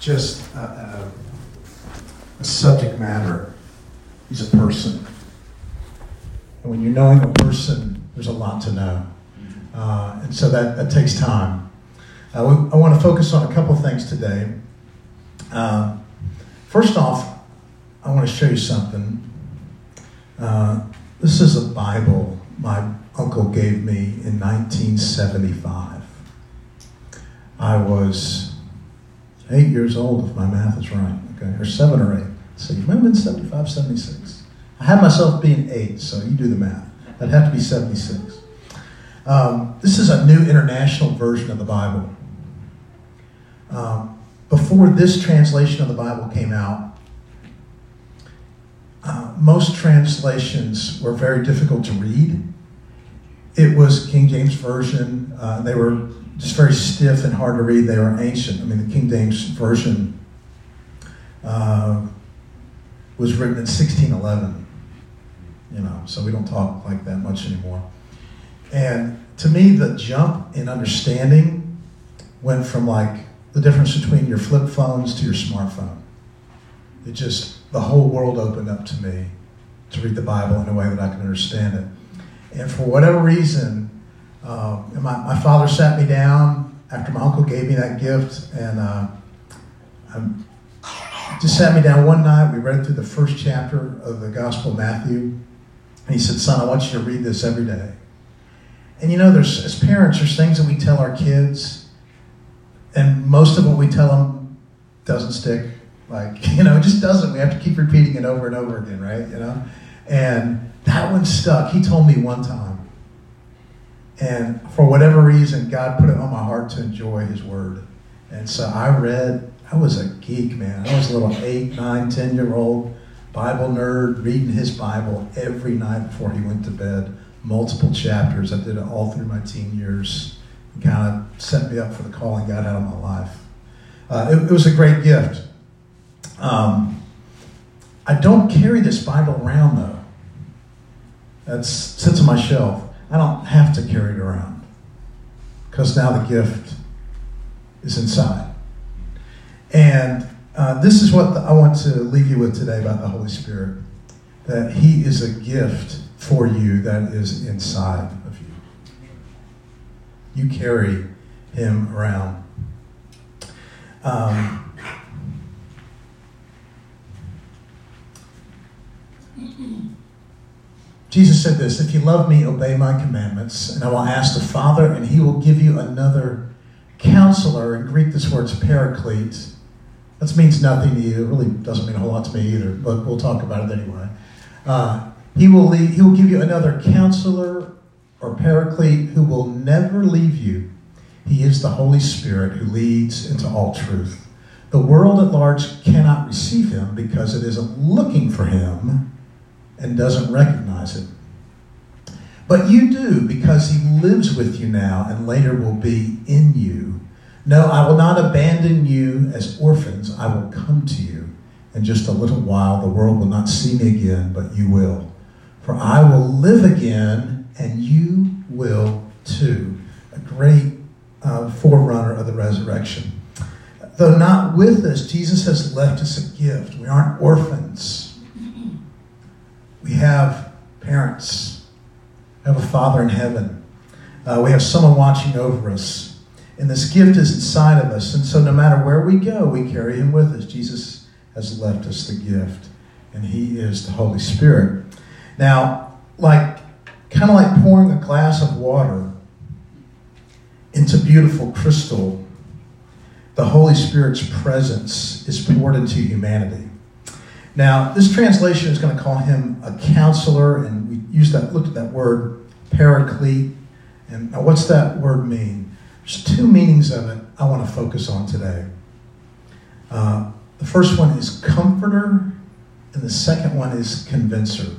just a, a, a subject matter. He's a person. And when you're knowing a person, there's a lot to know. Uh, and so that, that takes time. Uh, we, I want to focus on a couple things today. Uh, first off, I want to show you something. Uh, this is a Bible my uncle gave me in 1975. I was eight years old, if my math is right, okay, or seven or eight. So you might have been 75, 76. I had myself being eight, so you do the math. That'd have to be 76. Um, this is a new international version of the Bible. Um, before this translation of the Bible came out, uh, most translations were very difficult to read. It was King James Version. Uh, they were just very stiff and hard to read. They were ancient. I mean, the King James Version uh, was written in 1611. You know, so we don't talk like that much anymore. And to me, the jump in understanding went from like the difference between your flip phones to your smartphone. It just, the whole world opened up to me to read the Bible in a way that I can understand it. And for whatever reason, um, my, my father sat me down after my uncle gave me that gift, and uh, just sat me down one night. We read through the first chapter of the Gospel of Matthew, and he said, "Son, I want you to read this every day." And you know, there's as parents, there's things that we tell our kids, and most of what we tell them doesn't stick. Like you know, it just doesn't. We have to keep repeating it over and over again, right? You know, and that one stuck. He told me one time and for whatever reason, God put it on my heart to enjoy His Word. And so I read, I was a geek, man. I was a little eight, nine, ten year old Bible nerd reading his Bible every night before he went to bed, multiple chapters. I did it all through my teen years. Kind of set me up for the calling God had on my life. Uh, it, it, was a great gift. Um, I don't carry this Bible around though. That sits on my shelf. I don't have to carry it around because now the gift is inside. And uh, this is what the, I want to leave you with today about the Holy Spirit that He is a gift for you that is inside of you. You carry Him around. Um, Jesus said this If you love me, obey my commandments, and I will ask the Father, and he will give you another counselor. In Greek, this word's paraclete. That means nothing to you. It really doesn't mean a whole lot to me either, but we'll talk about it anyway. Uh, he, will lead, he will give you another counselor or paraclete who will never leave you. He is the Holy Spirit who leads into all truth. The world at large cannot receive him because it isn't looking for him and doesn't recognize it. But you do because he lives with you now and later will be in you. No, I will not abandon you as orphans. I will come to you. In just a little while, the world will not see me again, but you will. For I will live again, and you will too. A great uh, forerunner of the resurrection. Though not with us, Jesus has left us a gift. We aren't orphans. We have parents. We have a Father in heaven. Uh, we have someone watching over us. And this gift is inside of us. And so no matter where we go, we carry him with us. Jesus has left us the gift. And he is the Holy Spirit. Now, like kind of like pouring a glass of water into beautiful crystal, the Holy Spirit's presence is poured into humanity. Now, this translation is going to call him a counselor, and we used that, looked at that word, paraclete. And what's that word mean? There's two meanings of it I want to focus on today. Uh, the first one is comforter, and the second one is convincer.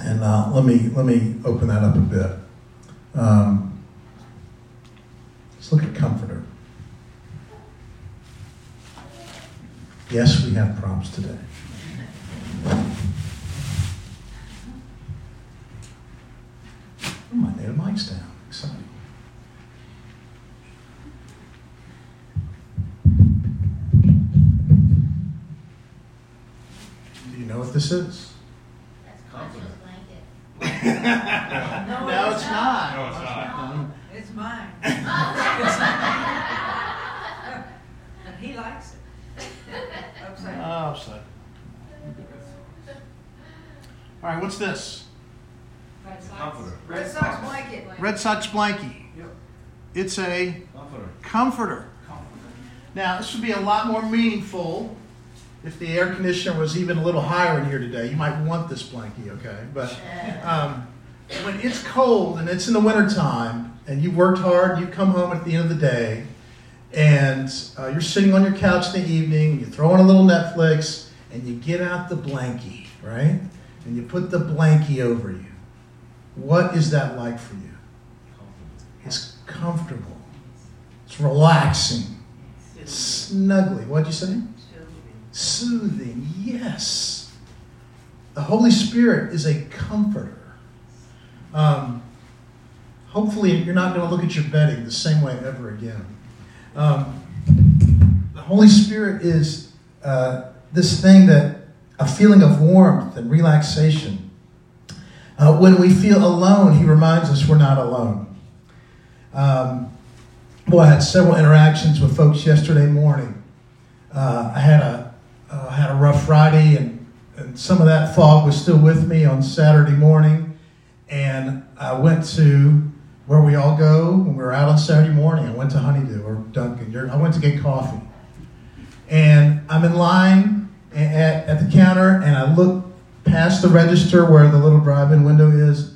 And uh, let me let me open that up a bit. Um, let's look at comforter. Yes, we have prompts today. Oh, my little mic's down. Exciting. Do you know what this is? That's Conscious Blanket. no, it's not. No, it's not. It's mine. he likes it. Upside. All right, what's this? Red Comforter. Red Sox blanket. Red Sox blankie. Yep. It's a Comforter. comforter. Now, this would be a lot more meaningful if the air conditioner was even a little higher in here today. You might want this blankie, okay? But um, when it's cold and it's in the wintertime and you worked hard, you come home at the end of the day and uh, you're sitting on your couch in the evening, you throw on a little Netflix, and you get out the blankie, right? And you put the blankie over you. What is that like for you? It's comfortable. It's relaxing. It's snuggly. What'd you say? Soothing. Yes. The Holy Spirit is a comforter. Um, hopefully, you're not going to look at your bedding the same way ever again. Um, the Holy Spirit is uh, this thing that a feeling of warmth and relaxation. Uh, when we feel alone, He reminds us we're not alone. Um, boy, I had several interactions with folks yesterday morning. Uh, I had a uh, had a rough Friday, and, and some of that fog was still with me on Saturday morning. And I went to where we all go when we're out on Saturday morning. I went to Honeydew or Dunkin'. I went to get coffee. And I'm in line at, at the counter, and I look past the register where the little drive in window is,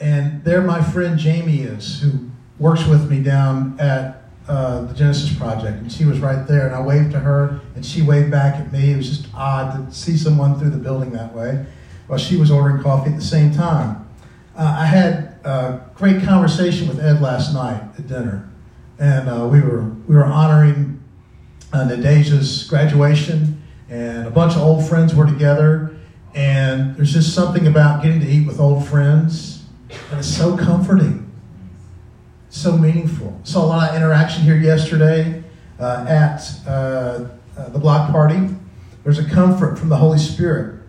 and there my friend Jamie is, who works with me down at uh, the Genesis Project. And she was right there, and I waved to her, and she waved back at me. It was just odd to see someone through the building that way while she was ordering coffee at the same time. Uh, I had a great conversation with Ed last night at dinner, and uh, we were we were honoring uh, Nadeja's graduation, and a bunch of old friends were together. And there's just something about getting to eat with old friends, and it's so comforting, so meaningful. Saw a lot of interaction here yesterday uh, at uh, uh, the block party. There's a comfort from the Holy Spirit.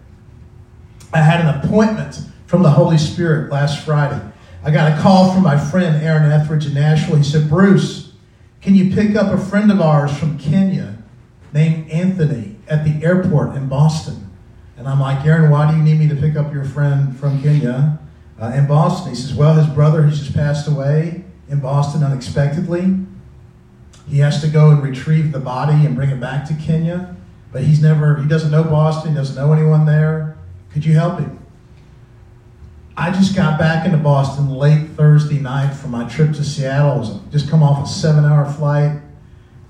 I had an appointment from the Holy Spirit last Friday. I got a call from my friend Aaron Etheridge in Nashville. He said, Bruce, can you pick up a friend of ours from Kenya named Anthony at the airport in Boston? And I'm like, Aaron, why do you need me to pick up your friend from Kenya uh, in Boston? He says, Well, his brother, he's just passed away in Boston unexpectedly. He has to go and retrieve the body and bring it back to Kenya. But he's never, he doesn't know Boston, he doesn't know anyone there. Could you help him? I just got back into Boston late Thursday night from my trip to Seattle. I was just come off a seven hour flight.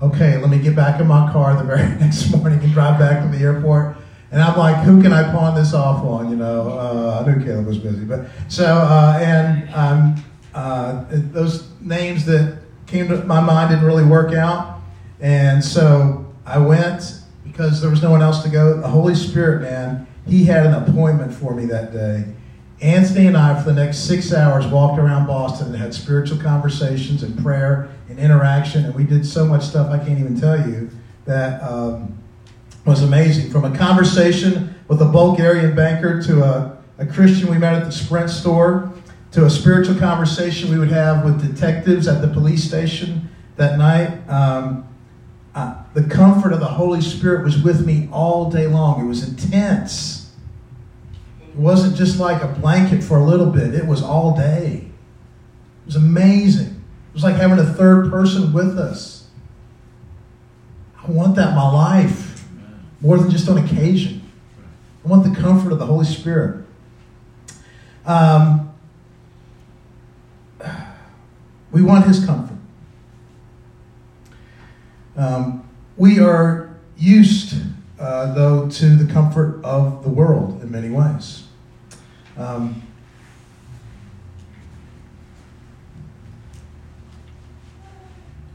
Okay, let me get back in my car the very next morning and drive back to the airport. And I'm like, who can I pawn this off on? You know, uh, I knew Caleb was busy, but so uh, and um, uh, those names that came to my mind didn't really work out, and so I went because there was no one else to go. The Holy Spirit, man, He had an appointment for me that day. Anthony and I, for the next six hours, walked around Boston and had spiritual conversations and prayer and interaction, and we did so much stuff I can't even tell you that. Um, was amazing. From a conversation with a Bulgarian banker to a, a Christian we met at the Sprint store to a spiritual conversation we would have with detectives at the police station that night. Um, uh, the comfort of the Holy Spirit was with me all day long. It was intense. Wasn't just like a blanket for a little bit, it was all day. It was amazing. It was like having a third person with us. I want that in my life more than just on occasion. I want the comfort of the Holy Spirit. Um, we want His comfort. Um, we are used, uh, though, to the comfort of the world in many ways. Um,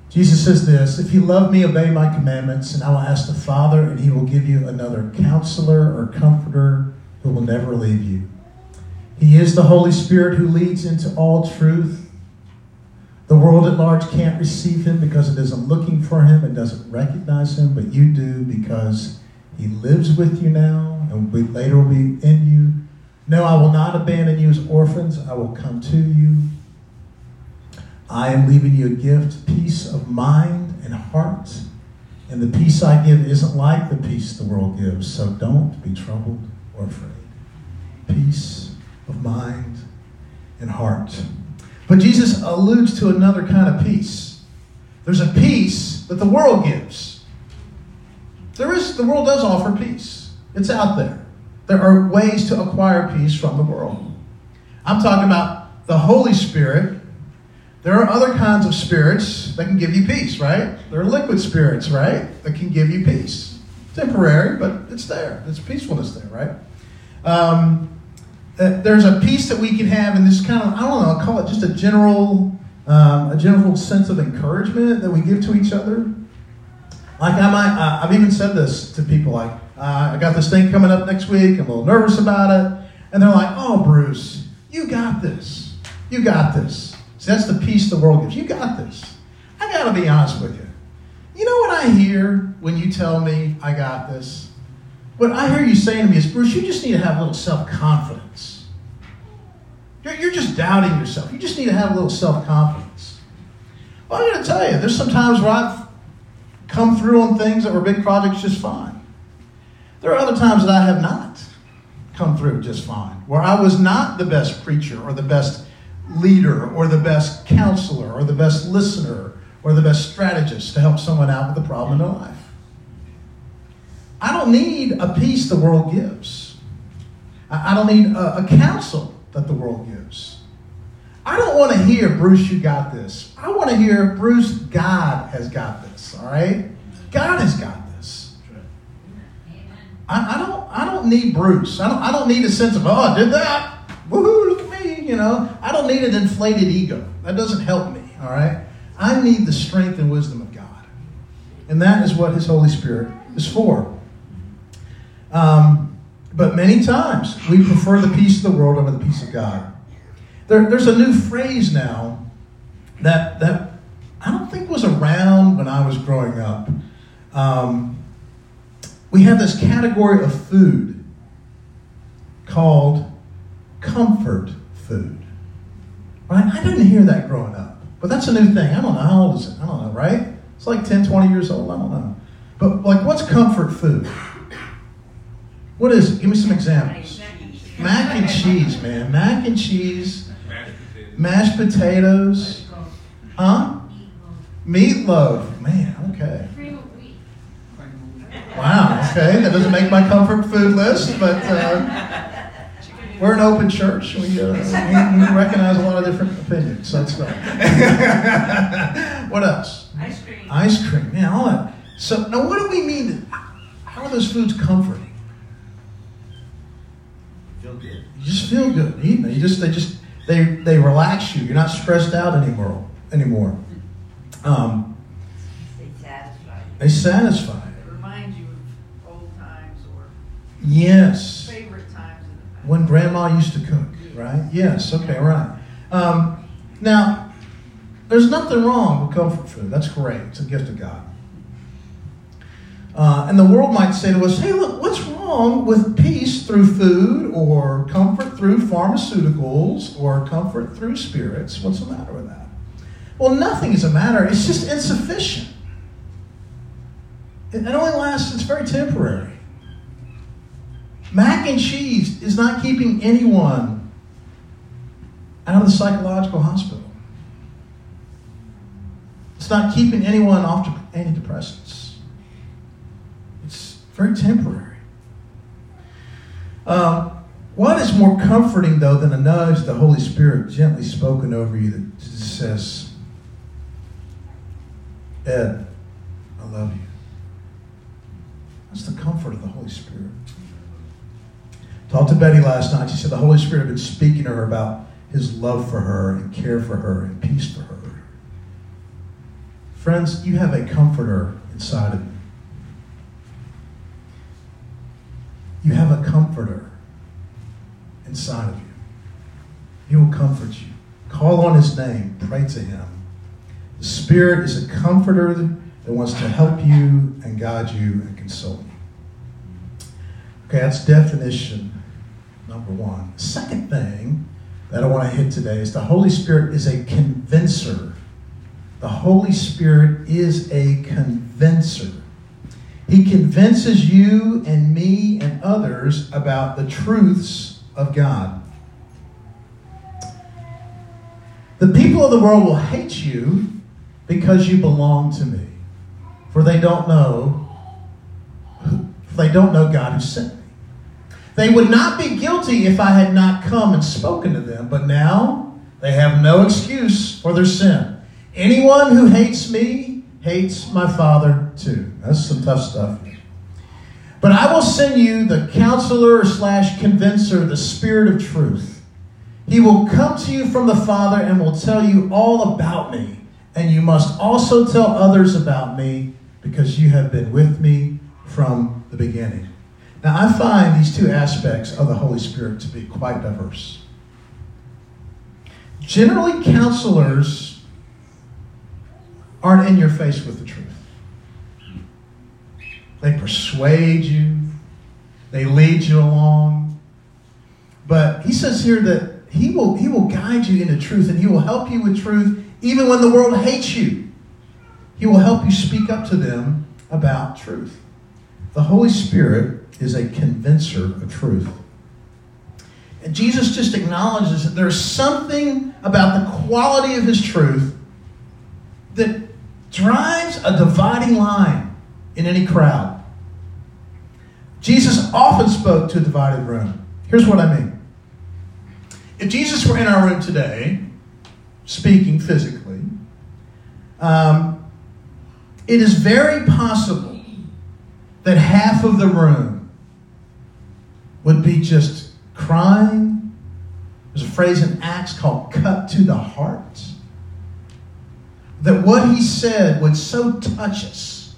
Jesus says this If you love me, obey my commandments, and I will ask the Father, and he will give you another counselor or comforter who will never leave you. He is the Holy Spirit who leads into all truth. The world at large can't receive him because it isn't looking for him, it doesn't recognize him, but you do because he lives with you now and later will be in you. No, I will not abandon you as orphans. I will come to you. I am leaving you a gift, peace of mind and heart. And the peace I give isn't like the peace the world gives, so don't be troubled or afraid. Peace of mind and heart. But Jesus alludes to another kind of peace. There's a peace that the world gives. There is, the world does offer peace. It's out there. There are ways to acquire peace from the world. I'm talking about the Holy Spirit. There are other kinds of spirits that can give you peace, right? There are liquid spirits, right? That can give you peace. Temporary, but it's there. There's peacefulness there, right? Um, uh, there's a peace that we can have in this kind of, I don't know, I'll call it just a general, um, a general sense of encouragement that we give to each other. Like I might, I've even said this to people like, uh, I got this thing coming up next week. I'm a little nervous about it. And they're like, oh, Bruce, you got this. You got this. See, that's the peace the world gives. You got this. I got to be honest with you. You know what I hear when you tell me I got this? What I hear you saying to me is, Bruce, you just need to have a little self confidence. You're, you're just doubting yourself. You just need to have a little self confidence. Well, I'm going to tell you, there's some times where I've come through on things that were big projects just fine. There are other times that I have not come through just fine, where I was not the best preacher or the best leader or the best counselor or the best listener or the best strategist to help someone out with a problem in their life. I don't need a peace the world gives. I don't need a, a counsel that the world gives. I don't want to hear, Bruce, you got this. I want to hear, Bruce, God has got this, all right? God has got this. I, I, don't I don't need Bruce. I don't, I don't need a sense of, oh, I did that. Woohoo, look at me, you know. I don't need an inflated ego. That doesn't help me, all right? I need the strength and wisdom of God. And that is what His Holy Spirit is for. Um, but many times we prefer the peace of the world over the peace of God. There, there's a new phrase now that, that I don't think was around when I was growing up. Um, we have this category of food called comfort food. Right? I didn't hear that growing up. But that's a new thing. I don't know. How old is it? I don't know, right? It's like 10, 20 years old. I don't know. But, like, what's comfort food? What is it? Give me some examples. Mac and cheese, man. Mac and cheese. Mashed potatoes. Huh? Meatloaf. Man, okay. Wow, okay. That doesn't make my comfort food list, but uh, we're an open church. We, uh, we, we, recognize a lot of different opinions. So that's fine. what else? Ice cream. Ice cream. yeah, all that. So now what do we mean? How are those foods comforting? Feel good. You just feel good. You, know, you just they just they they relax you. You're not stressed out anymore anymore. Um, They satisfy. they satisfy. It reminds you of old times or Yes. favorite times in the past. When grandma used to cook, right? Yes, okay, right. Um, now, there's nothing wrong with comfort food. That's great. It's a gift of God. Uh, and the world might say to us, hey, look, what's wrong with peace through food or comfort through pharmaceuticals or comfort through spirits? What's the matter with that? Well, nothing is the matter. It's just insufficient. It only lasts, it's very temporary. Mac and cheese is not keeping anyone out of the psychological hospital. It's not keeping anyone off antidepressants. It's very temporary. Um, what is more comforting, though, than a nudge the Holy Spirit gently spoken over you that says, Ed, I love you. That's the comfort of the Holy Spirit. Talked to Betty last night. She said the Holy Spirit had been speaking to her about his love for her and care for her and peace for her. Friends, you have a comforter inside of you. You have a comforter inside of you. He will comfort you. Call on his name, pray to him. The Spirit is a comforter that wants to help you and guide you and console you. Okay, that's definition number one. Second thing that I want to hit today is the Holy Spirit is a convincer. The Holy Spirit is a convincer. He convinces you and me and others about the truths of God. The people of the world will hate you because you belong to me, for they don't know they don't know God who sent me. They would not be guilty if I had not come and spoken to them, but now they have no excuse for their sin. Anyone who hates me hates my Father too. That's some tough stuff. But I will send you the counselor slash convincer, the Spirit of truth. He will come to you from the Father and will tell you all about me. And you must also tell others about me because you have been with me from the beginning. Now, I find these two aspects of the Holy Spirit to be quite diverse. Generally, counselors aren't in your face with the truth. They persuade you, they lead you along. But he says here that he will, he will guide you into truth and he will help you with truth even when the world hates you. He will help you speak up to them about truth. The Holy Spirit is a convincer of truth. And Jesus just acknowledges that there's something about the quality of his truth that drives a dividing line in any crowd. Jesus often spoke to a divided room. Here's what I mean. If Jesus were in our room today, speaking physically, um, it is very possible that half of the room would be just crying. There's a phrase in Acts called cut to the heart. That what he said would so touch us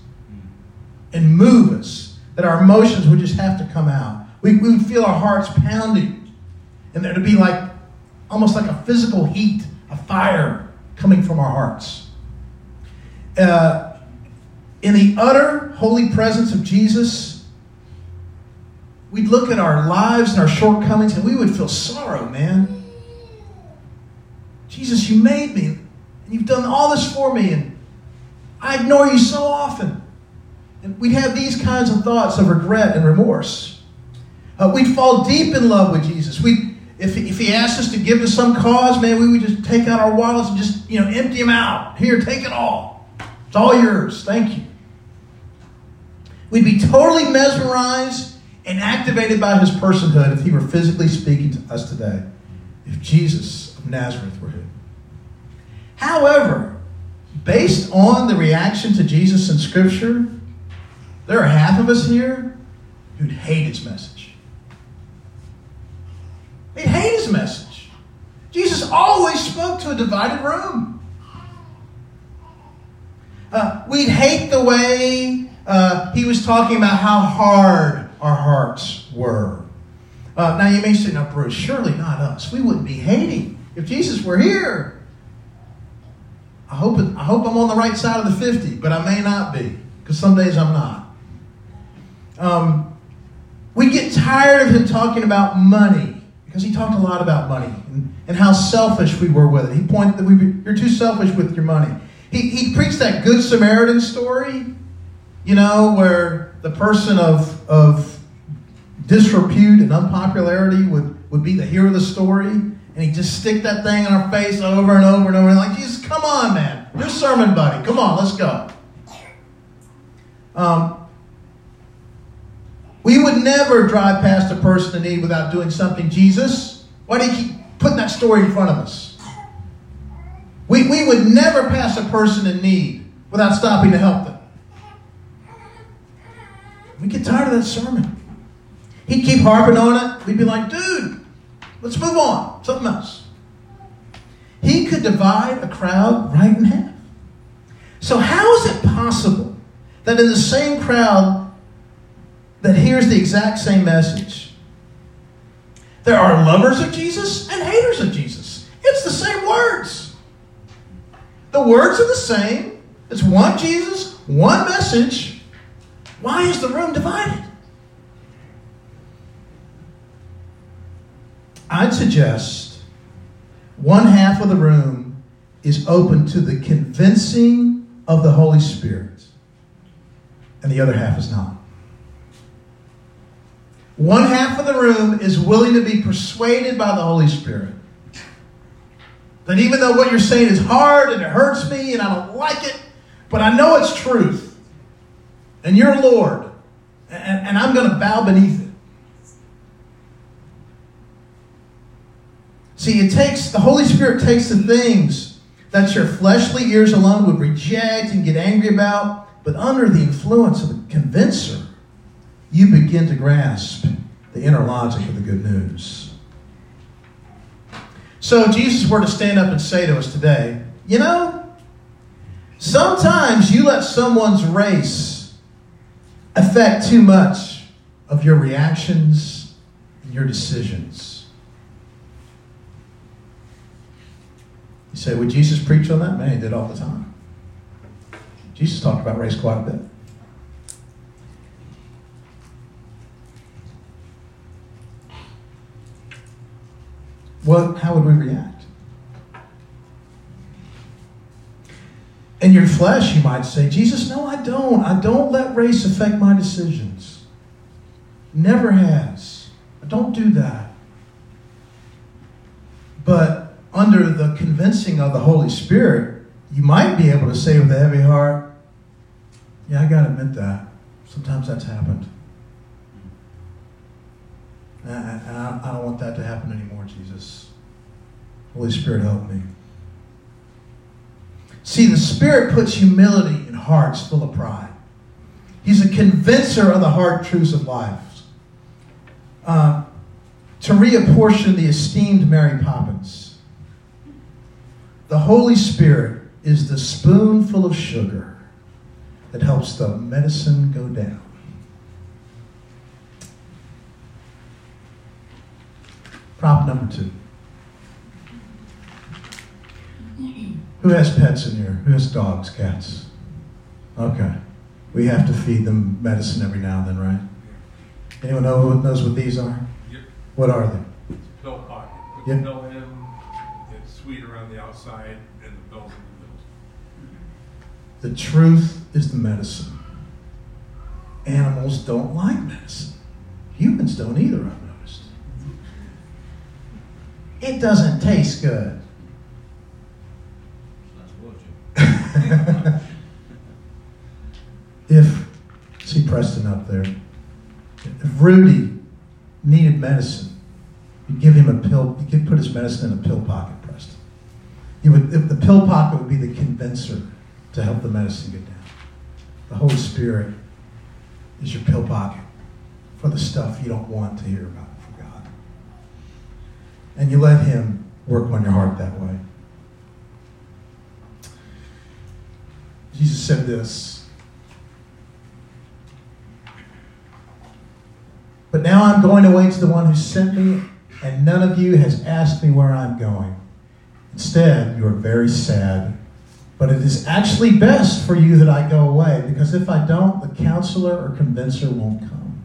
and move us that our emotions would just have to come out. We, we would feel our hearts pounding. And there'd be like almost like a physical heat, a fire coming from our hearts. Uh, in the utter holy presence of Jesus, we'd look at our lives and our shortcomings and we would feel sorrow, man. Jesus, you made me and you've done all this for me and I ignore you so often. And we'd have these kinds of thoughts of regret and remorse. Uh, we'd fall deep in love with Jesus. We, if, if he asked us to give to some cause, man, we would just take out our wallets and just, you know, empty them out. Here, take it all. It's all yours. Thank you. We'd be totally mesmerized and activated by his personhood if he were physically speaking to us today, if Jesus of Nazareth were here. However, based on the reaction to Jesus in Scripture, there are half of us here who'd hate his message. They'd hate his message. Jesus always spoke to a divided room. Uh, we'd hate the way uh, he was talking about how hard our hearts were. Uh, now you may say, now, Bruce, surely not us. We wouldn't be hating if Jesus were here. I hope, it, I hope I'm on the right side of the 50, but I may not be, because some days I'm not. Um, we get tired of him talking about money, because he talked a lot about money and, and how selfish we were with it. He pointed that we, you're too selfish with your money. He, he preached that Good Samaritan story you know, where the person of, of disrepute and unpopularity would, would be the hero of the story, and he'd just stick that thing in our face over and over and over, and like, Jesus, come on, man. New sermon, buddy. Come on, let's go. Um, we would never drive past a person in need without doing something. Jesus, why do you keep putting that story in front of us? We, we would never pass a person in need without stopping to help them. We get tired of that sermon. He'd keep harping on it. We'd be like, dude, let's move on. Something else. He could divide a crowd right in half. So, how is it possible that in the same crowd that hears the exact same message, there are lovers of Jesus and haters of Jesus? It's the same words. The words are the same. It's one Jesus, one message, why is the room divided? I'd suggest one half of the room is open to the convincing of the Holy Spirit, and the other half is not. One half of the room is willing to be persuaded by the Holy Spirit. That even though what you're saying is hard and it hurts me and I don't like it, but I know it's truth. And you're Lord. And, and I'm going to bow beneath it. See, it takes, the Holy Spirit takes the things that your fleshly ears alone would reject and get angry about, but under the influence of the convincer, you begin to grasp the inner logic of the good news. So, Jesus were to stand up and say to us today, you know, sometimes you let someone's race affect too much of your reactions and your decisions. You say, would Jesus preach on that? Man, he did all the time. Jesus talked about race quite a bit. What, how would we react? In your flesh, you might say, Jesus, no, I don't. I don't let race affect my decisions. Never has. I don't do that. But under the convincing of the Holy Spirit, you might be able to say with a heavy heart, Yeah, I got to admit that. Sometimes that's happened. And I, I don't want that to happen anymore, Jesus. Holy Spirit, help me. See, the Spirit puts humility in hearts full of pride. He's a convincer of the hard truths of life. Uh, to reapportion the esteemed Mary Poppins, the Holy Spirit is the spoonful of sugar that helps the medicine go down. Prop number two. Who has pets in here? Who has dogs, cats? Okay. We have to feed them medicine every now and then, right? Anyone know who knows what these are? Yep. What are they? Pill pocket. Yep. the pill in, it's sweet around the outside, and the in the. The truth is the medicine. Animals don't like medicine. Humans don't either, I've noticed. It doesn't taste good. if, see Preston up there, if Rudy needed medicine, you'd give him a pill, you could put his medicine in a pill pocket, You would, if the pill pocket would be the convincer to help the medicine get down. The Holy Spirit is your pill pocket for the stuff you don't want to hear about from God. And you let Him work on your heart that way. Jesus said this. But now I'm going away to the one who sent me, and none of you has asked me where I'm going. Instead, you are very sad. But it is actually best for you that I go away, because if I don't, the counselor or convincer won't come.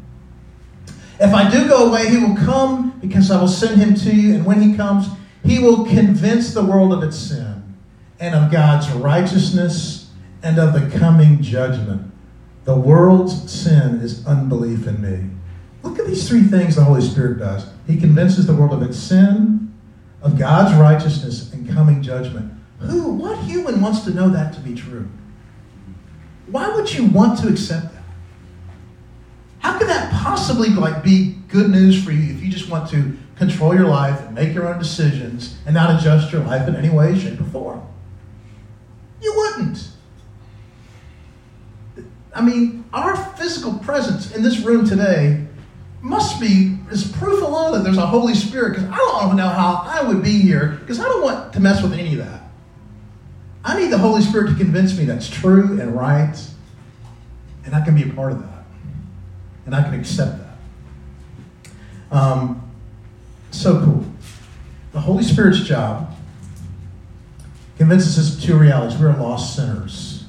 If I do go away, he will come because I will send him to you, and when he comes, he will convince the world of its sin and of God's righteousness and of the coming judgment. The world's sin is unbelief in me. Look at these three things the Holy Spirit does. He convinces the world of its sin, of God's righteousness, and coming judgment. Who, what human wants to know that to be true? Why would you want to accept that? How could that possibly like be good news for you if you just want to control your life and make your own decisions and not adjust your life in any way, shape, or form? You wouldn't. I mean, our physical presence in this room today must be is proof alone that there's a Holy Spirit. Because I don't know how I would be here because I don't want to mess with any of that. I need the Holy Spirit to convince me that's true and right, and I can be a part of that, and I can accept that. Um, so cool. The Holy Spirit's job convinces us of two realities. We're lost sinners.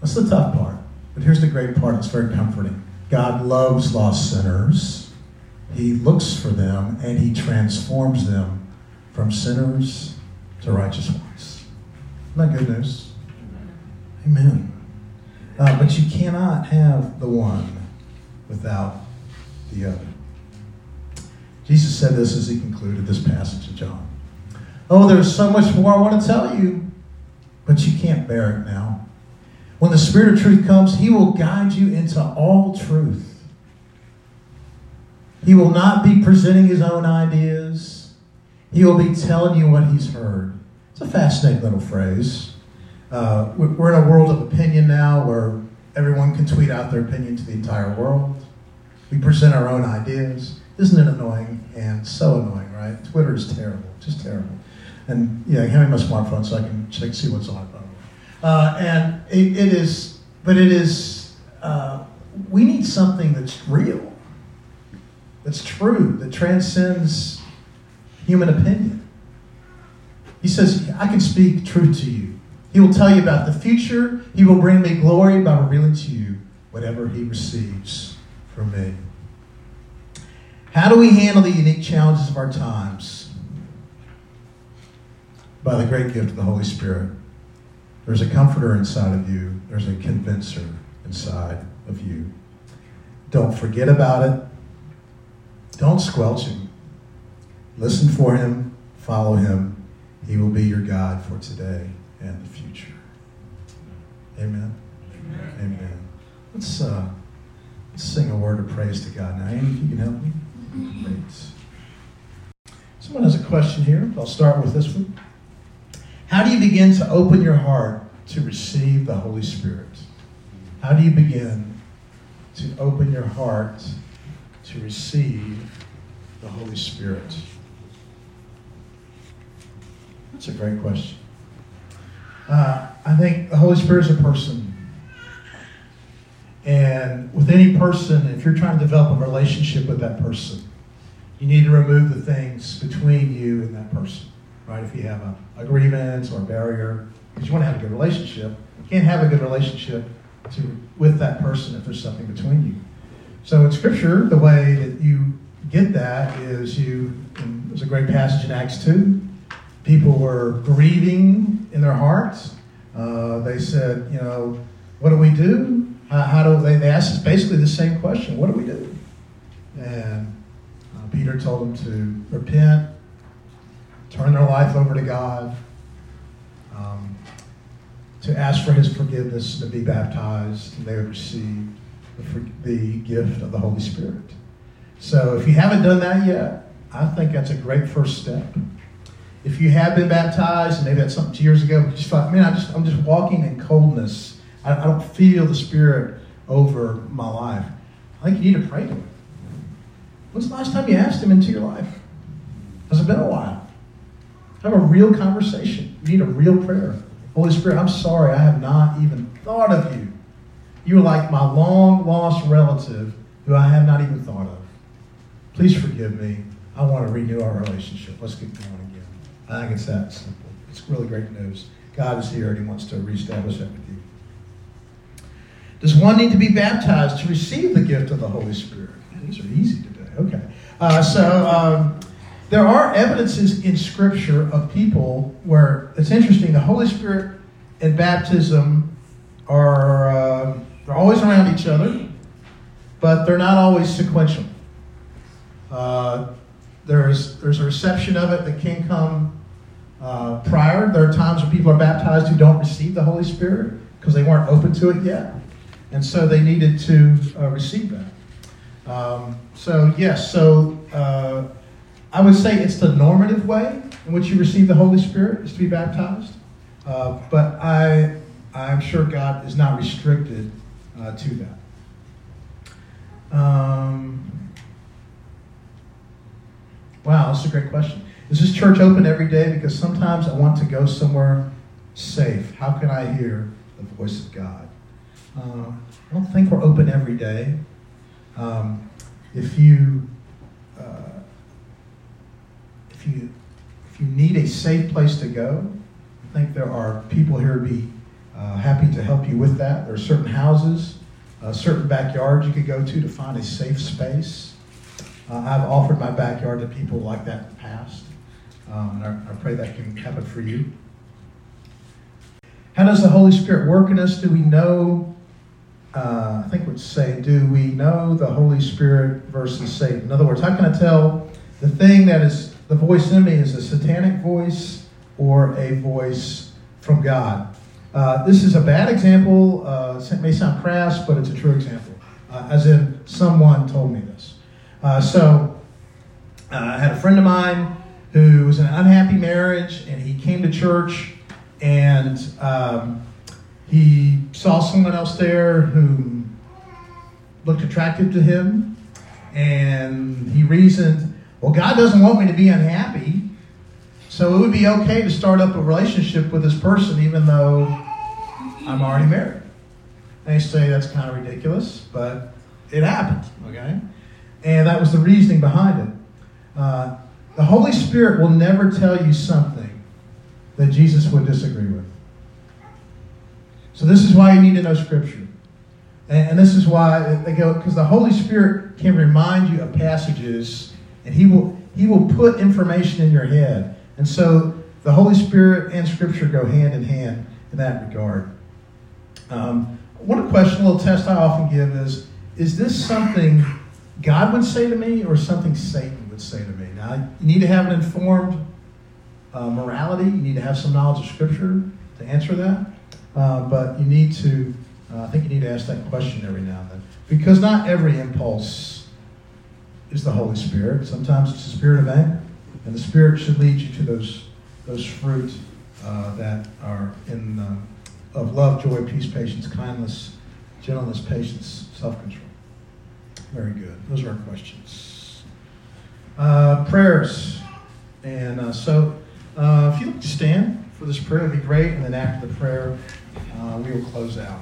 That's the tough part. But here's the great part. It's very comforting. God loves lost sinners. He looks for them and he transforms them from sinners to righteous ones. Isn't that good news? Amen. Uh, but you cannot have the one without the other. Jesus said this as he concluded this passage of John. Oh, there's so much more I want to tell you, but you can't bear it now. When the Spirit of truth comes, he will guide you into all truth. He will not be presenting his own ideas. He will be telling you what he's heard. It's a fascinating little phrase. Uh, we're in a world of opinion now where everyone can tweet out their opinion to the entire world. We present our own ideas. Isn't it annoying? And so annoying, right? Twitter is terrible, just terrible. And yeah, hand me my smartphone so I can check see what's on it. Uh, and it, it is, but it is. Uh, we need something that's real, that's true, that transcends human opinion. He says, "I can speak truth to you." He will tell you about the future. He will bring me glory by revealing to you whatever he receives from me. How do we handle the unique challenges of our times? By the great gift of the Holy Spirit. There's a comforter inside of you, there's a convincer inside of you. Don't forget about it. Don't squelch him. Listen for him, follow him. He will be your guide for today and the future. Amen. Amen. Amen. Let's, uh, let's sing a word of praise to God now. Andy, if you can help me. Great. Someone has a question here. I'll start with this one. How do you begin to open your heart to receive the Holy Spirit? How do you begin to open your heart to receive the Holy Spirit? That's a great question. Uh, I think the Holy Spirit is a person. And with any person, if you're trying to develop a relationship with that person, you need to remove the things between you and that person, right? If you have a, a grievance or a barrier, because you want to have a good relationship. You can't have a good relationship to, with that person if there's something between you. So in Scripture, the way that you get that is you, there's a great passage in Acts 2. People were grieving in their hearts. Uh, they said, you know, what do we do? How, how do they, they asked basically the same question what do we do? And uh, Peter told them to repent, turn their life over to God, um, to ask for his forgiveness, to be baptized, and they would receive the, the gift of the Holy Spirit. So if you haven't done that yet, I think that's a great first step. If you have been baptized, and maybe that's something two years ago, just thought, man, I just, I'm just walking in coldness. I, I don't feel the Spirit over my life. I think you need to pray to Him. When's the last time you asked Him into your life? Has it been a while? Have a real conversation. You need a real prayer. Holy Spirit, I'm sorry I have not even thought of you. You are like my long lost relative who I have not even thought of. Please forgive me. I want to renew our relationship. Let's get going again. I think it's that simple. It's really great news. God is here and He wants to reestablish that with you. Does one need to be baptized to receive the gift of the Holy Spirit? These are easy today. Okay. Uh, so um, there are evidences in Scripture of people where it's interesting. The Holy Spirit and baptism are uh, they're always around each other, but they're not always sequential. Uh, there's there's a reception of it that can come uh, prior. There are times when people are baptized who don't receive the Holy Spirit because they weren't open to it yet, and so they needed to uh, receive that. Um, so yes, so uh, I would say it's the normative way in which you receive the Holy Spirit is to be baptized, uh, but I I'm sure God is not restricted uh, to that. Um, Wow, that's a great question. Is this church open every day? Because sometimes I want to go somewhere safe. How can I hear the voice of God? Uh, I don't think we're open every day. Um, if you if you if you need a safe place to go, I think there are people here to be uh, happy to help you with that. There are certain houses, uh, certain backyards you could go to to find a safe space. Uh, I've offered my backyard to people like that in the past, um, and I, I pray that can happen for you. How does the Holy Spirit work in us? Do we know? Uh, I think we'd say, do we know the Holy Spirit versus Satan? In other words, how can I tell the thing that is the voice in me is a satanic voice or a voice from God? Uh, this is a bad example. Uh, it may sound crass, but it's a true example. Uh, as in, someone told me this. Uh, so, uh, I had a friend of mine who was in an unhappy marriage, and he came to church, and um, he saw someone else there who looked attractive to him, and he reasoned, well, God doesn't want me to be unhappy, so it would be okay to start up a relationship with this person even though I'm already married. They say that's kind of ridiculous, but it happened, okay? And that was the reasoning behind it. Uh, the Holy Spirit will never tell you something that Jesus would disagree with. So this is why you need to know Scripture. And, and this is why they go, because the Holy Spirit can remind you of passages, and He will He will put information in your head. And so the Holy Spirit and Scripture go hand in hand in that regard. Um, one question, a little test I often give is, is this something God would say to me or something Satan would say to me? Now, you need to have an informed uh, morality. You need to have some knowledge of Scripture to answer that. Uh, but you need to, uh, I think you need to ask that question every now and then. Because not every impulse is the Holy Spirit. Sometimes it's the spirit of anger. And the Spirit should lead you to those, those fruit uh, that are in, um, of love, joy, peace, patience, kindness, gentleness, patience, self control. Very good. Those are our questions. Uh, prayers. And uh, so, uh, if you to stand for this prayer, it'd be great. And then after the prayer, uh, we will close out.